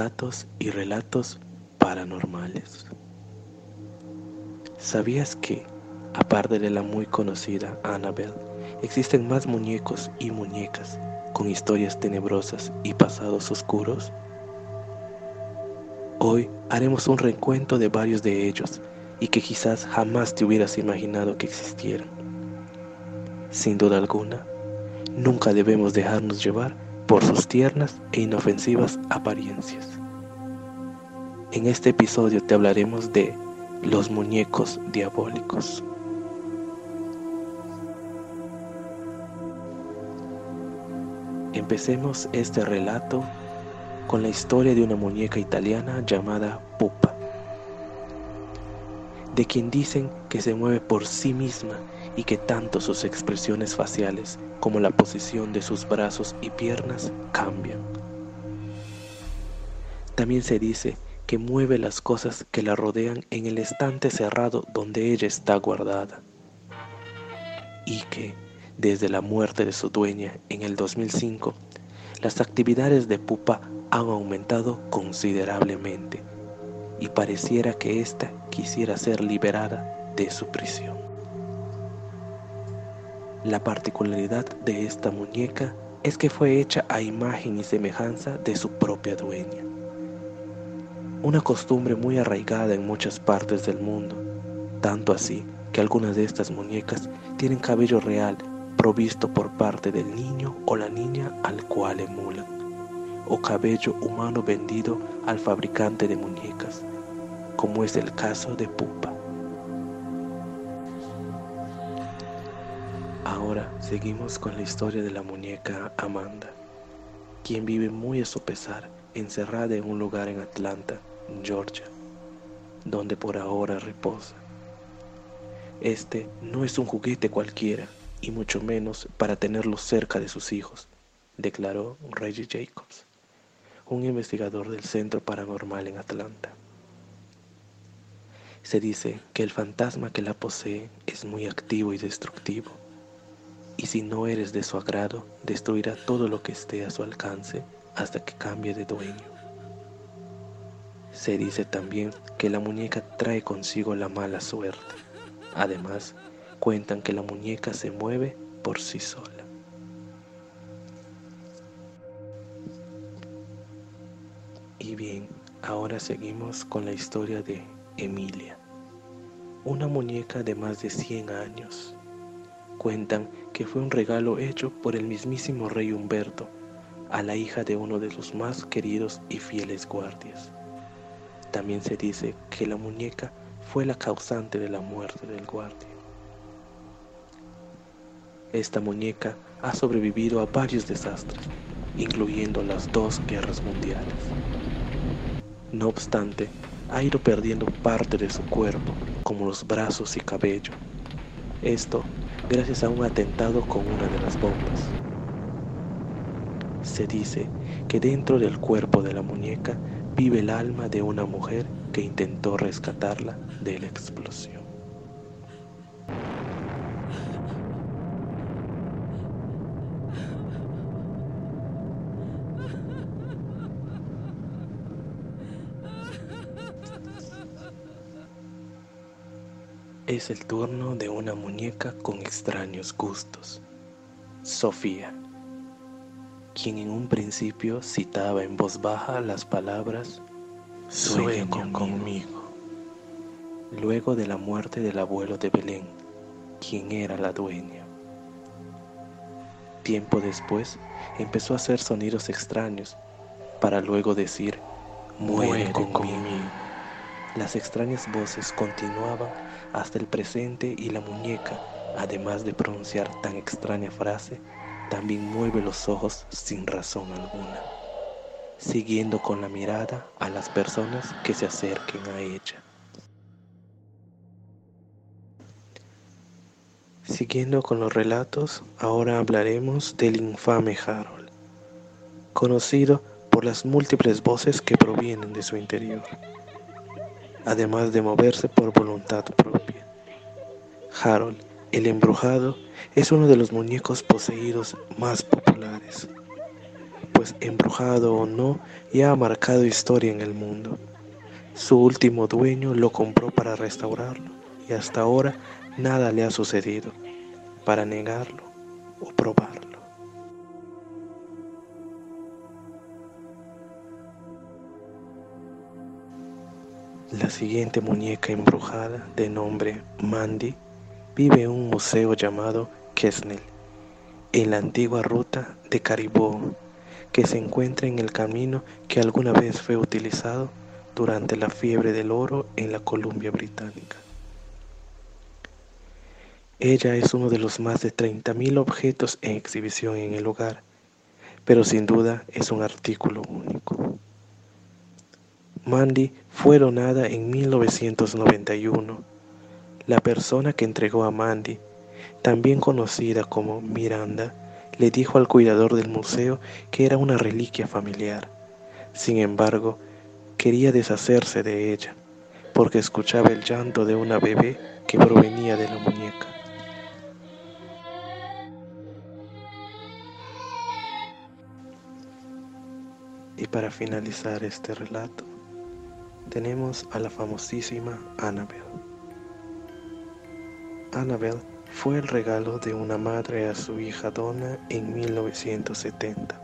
datos y relatos paranormales. ¿Sabías que, aparte de la muy conocida Annabelle, existen más muñecos y muñecas con historias tenebrosas y pasados oscuros? Hoy haremos un recuento de varios de ellos y que quizás jamás te hubieras imaginado que existieran. Sin duda alguna, nunca debemos dejarnos llevar por sus tiernas e inofensivas apariencias. En este episodio te hablaremos de los muñecos diabólicos. Empecemos este relato con la historia de una muñeca italiana llamada Pupa, de quien dicen que se mueve por sí misma y que tanto sus expresiones faciales como la posición de sus brazos y piernas cambian. También se dice que mueve las cosas que la rodean en el estante cerrado donde ella está guardada y que, desde la muerte de su dueña en el 2005, las actividades de Pupa han aumentado considerablemente y pareciera que ésta quisiera ser liberada de su prisión. La particularidad de esta muñeca es que fue hecha a imagen y semejanza de su propia dueña. Una costumbre muy arraigada en muchas partes del mundo, tanto así que algunas de estas muñecas tienen cabello real provisto por parte del niño o la niña al cual emulan o cabello humano vendido al fabricante de muñecas, como es el caso de Pupa. Seguimos con la historia de la muñeca Amanda, quien vive muy a su pesar encerrada en un lugar en Atlanta, Georgia, donde por ahora reposa. Este no es un juguete cualquiera, y mucho menos para tenerlo cerca de sus hijos, declaró Reggie Jacobs un investigador del Centro Paranormal en Atlanta. Se dice que el fantasma que la posee es muy activo y destructivo, y si no eres de su agrado, destruirá todo lo que esté a su alcance hasta que cambie de dueño. Se dice también que la muñeca trae consigo la mala suerte. Además, cuentan que la muñeca se mueve por sí sola. Y bien, ahora seguimos con la historia de Emilia, una muñeca de más de 100 años. Cuentan que fue un regalo hecho por el mismísimo rey Humberto a la hija de uno de sus más queridos y fieles guardias. También se dice que la muñeca fue la causante de la muerte del guardia. Esta muñeca ha sobrevivido a varios desastres, incluyendo las dos guerras mundiales. No obstante, ha ido perdiendo parte de su cuerpo, como los brazos y cabello. Esto gracias a un atentado con una de las bombas. Se dice que dentro del cuerpo de la muñeca vive el alma de una mujer que intentó rescatarla de la explosión. Es el turno de una muñeca con extraños gustos, Sofía, quien en un principio citaba en voz baja las palabras Sueño conmigo. Luego de la muerte del abuelo de Belén, quien era la dueña. Tiempo después empezó a hacer sonidos extraños para luego decir, muere, conmigo. Las extrañas voces continuaban hasta el presente y la muñeca, además de pronunciar tan extraña frase, también mueve los ojos sin razón alguna, siguiendo con la mirada a las personas que se acerquen a ella. Siguiendo con los relatos, ahora hablaremos del infame Harold, conocido por las múltiples voces que provienen de su interior además de moverse por voluntad propia. Harold, el embrujado, es uno de los muñecos poseídos más populares, pues embrujado o no, ya ha marcado historia en el mundo. Su último dueño lo compró para restaurarlo y hasta ahora nada le ha sucedido para negarlo o probarlo. La siguiente muñeca embrujada, de nombre Mandy, vive en un museo llamado Kesnel, en la antigua ruta de Caribou, que se encuentra en el camino que alguna vez fue utilizado durante la fiebre del oro en la Columbia Británica. Ella es uno de los más de 30.000 objetos en exhibición en el hogar, pero sin duda es un artículo único. Mandy fue donada en 1991. La persona que entregó a Mandy, también conocida como Miranda, le dijo al cuidador del museo que era una reliquia familiar. Sin embargo, quería deshacerse de ella, porque escuchaba el llanto de una bebé que provenía de la muñeca. Y para finalizar este relato, tenemos a la famosísima Annabel. Annabel fue el regalo de una madre a su hija Donna en 1970,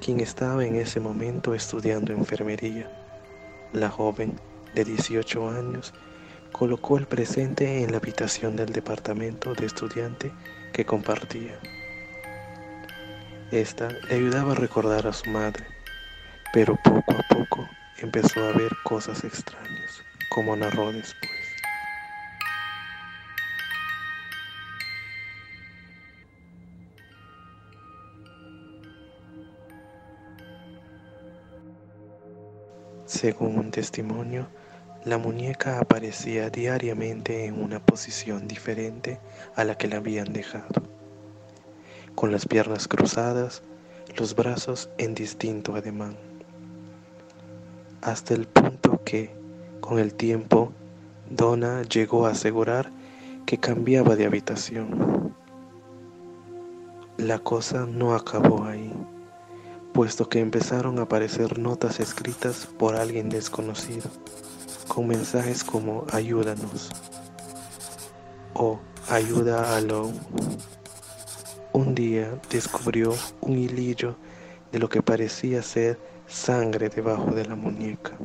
quien estaba en ese momento estudiando enfermería. La joven, de 18 años, colocó el presente en la habitación del departamento de estudiante que compartía. Esta le ayudaba a recordar a su madre, pero poco a poco empezó a ver cosas extrañas, como narró después. Según un testimonio, la muñeca aparecía diariamente en una posición diferente a la que la habían dejado, con las piernas cruzadas, los brazos en distinto ademán hasta el punto que, con el tiempo, Donna llegó a asegurar que cambiaba de habitación. La cosa no acabó ahí, puesto que empezaron a aparecer notas escritas por alguien desconocido, con mensajes como ayúdanos o ayuda a lo. Un día descubrió un hilillo de lo que parecía ser sangre debajo de la muñeca.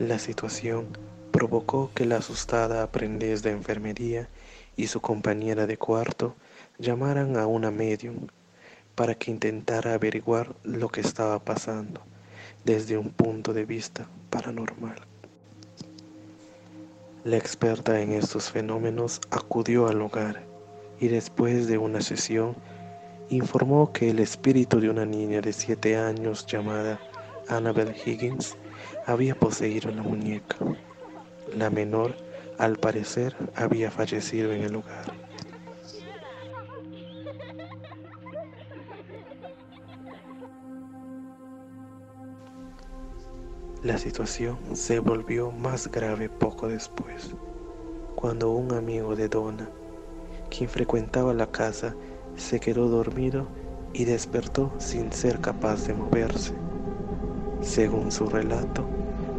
La situación provocó que la asustada aprendiz de enfermería y su compañera de cuarto llamaran a una medium para que intentara averiguar lo que estaba pasando desde un punto de vista paranormal. La experta en estos fenómenos acudió al hogar y después de una sesión informó que el espíritu de una niña de siete años llamada Annabel Higgins había poseído la muñeca. La menor, al parecer, había fallecido en el lugar. La situación se volvió más grave poco después, cuando un amigo de Donna, quien frecuentaba la casa, se quedó dormido y despertó sin ser capaz de moverse. Según su relato,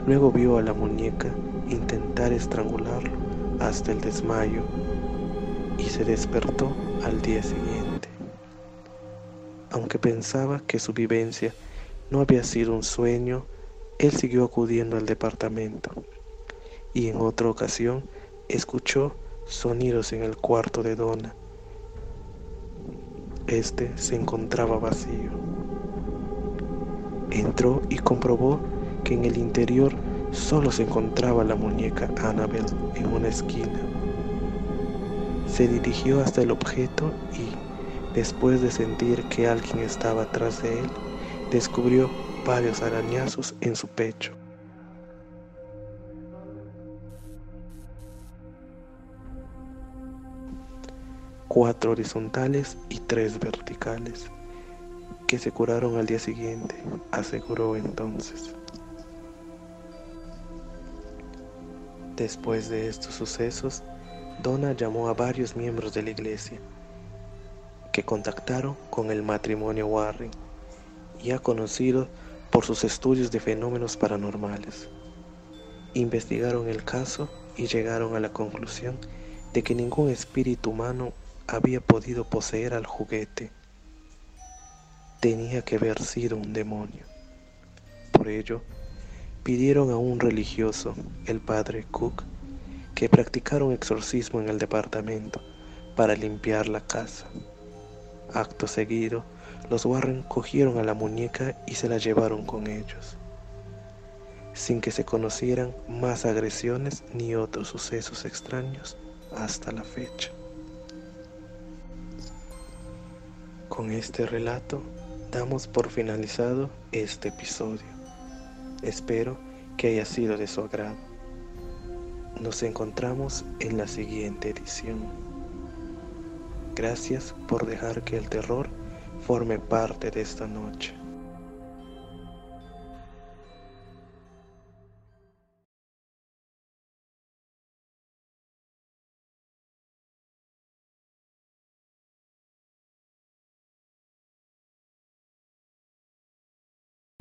luego vio a la muñeca intentar estrangularlo hasta el desmayo y se despertó al día siguiente. Aunque pensaba que su vivencia no había sido un sueño, él siguió acudiendo al departamento y en otra ocasión escuchó sonidos en el cuarto de Donna este se encontraba vacío. Entró y comprobó que en el interior solo se encontraba la muñeca Annabel en una esquina. Se dirigió hasta el objeto y, después de sentir que alguien estaba atrás de él, descubrió varios arañazos en su pecho. Cuatro horizontales y tres verticales, que se curaron al día siguiente, aseguró entonces. Después de estos sucesos, Donna llamó a varios miembros de la iglesia, que contactaron con el matrimonio Warren, ya conocido por sus estudios de fenómenos paranormales. Investigaron el caso y llegaron a la conclusión de que ningún espíritu humano había podido poseer al juguete. Tenía que haber sido un demonio. Por ello, pidieron a un religioso, el padre Cook, que practicara un exorcismo en el departamento para limpiar la casa. Acto seguido, los Warren cogieron a la muñeca y se la llevaron con ellos, sin que se conocieran más agresiones ni otros sucesos extraños hasta la fecha. Con este relato damos por finalizado este episodio. Espero que haya sido de su agrado. Nos encontramos en la siguiente edición. Gracias por dejar que el terror forme parte de esta noche.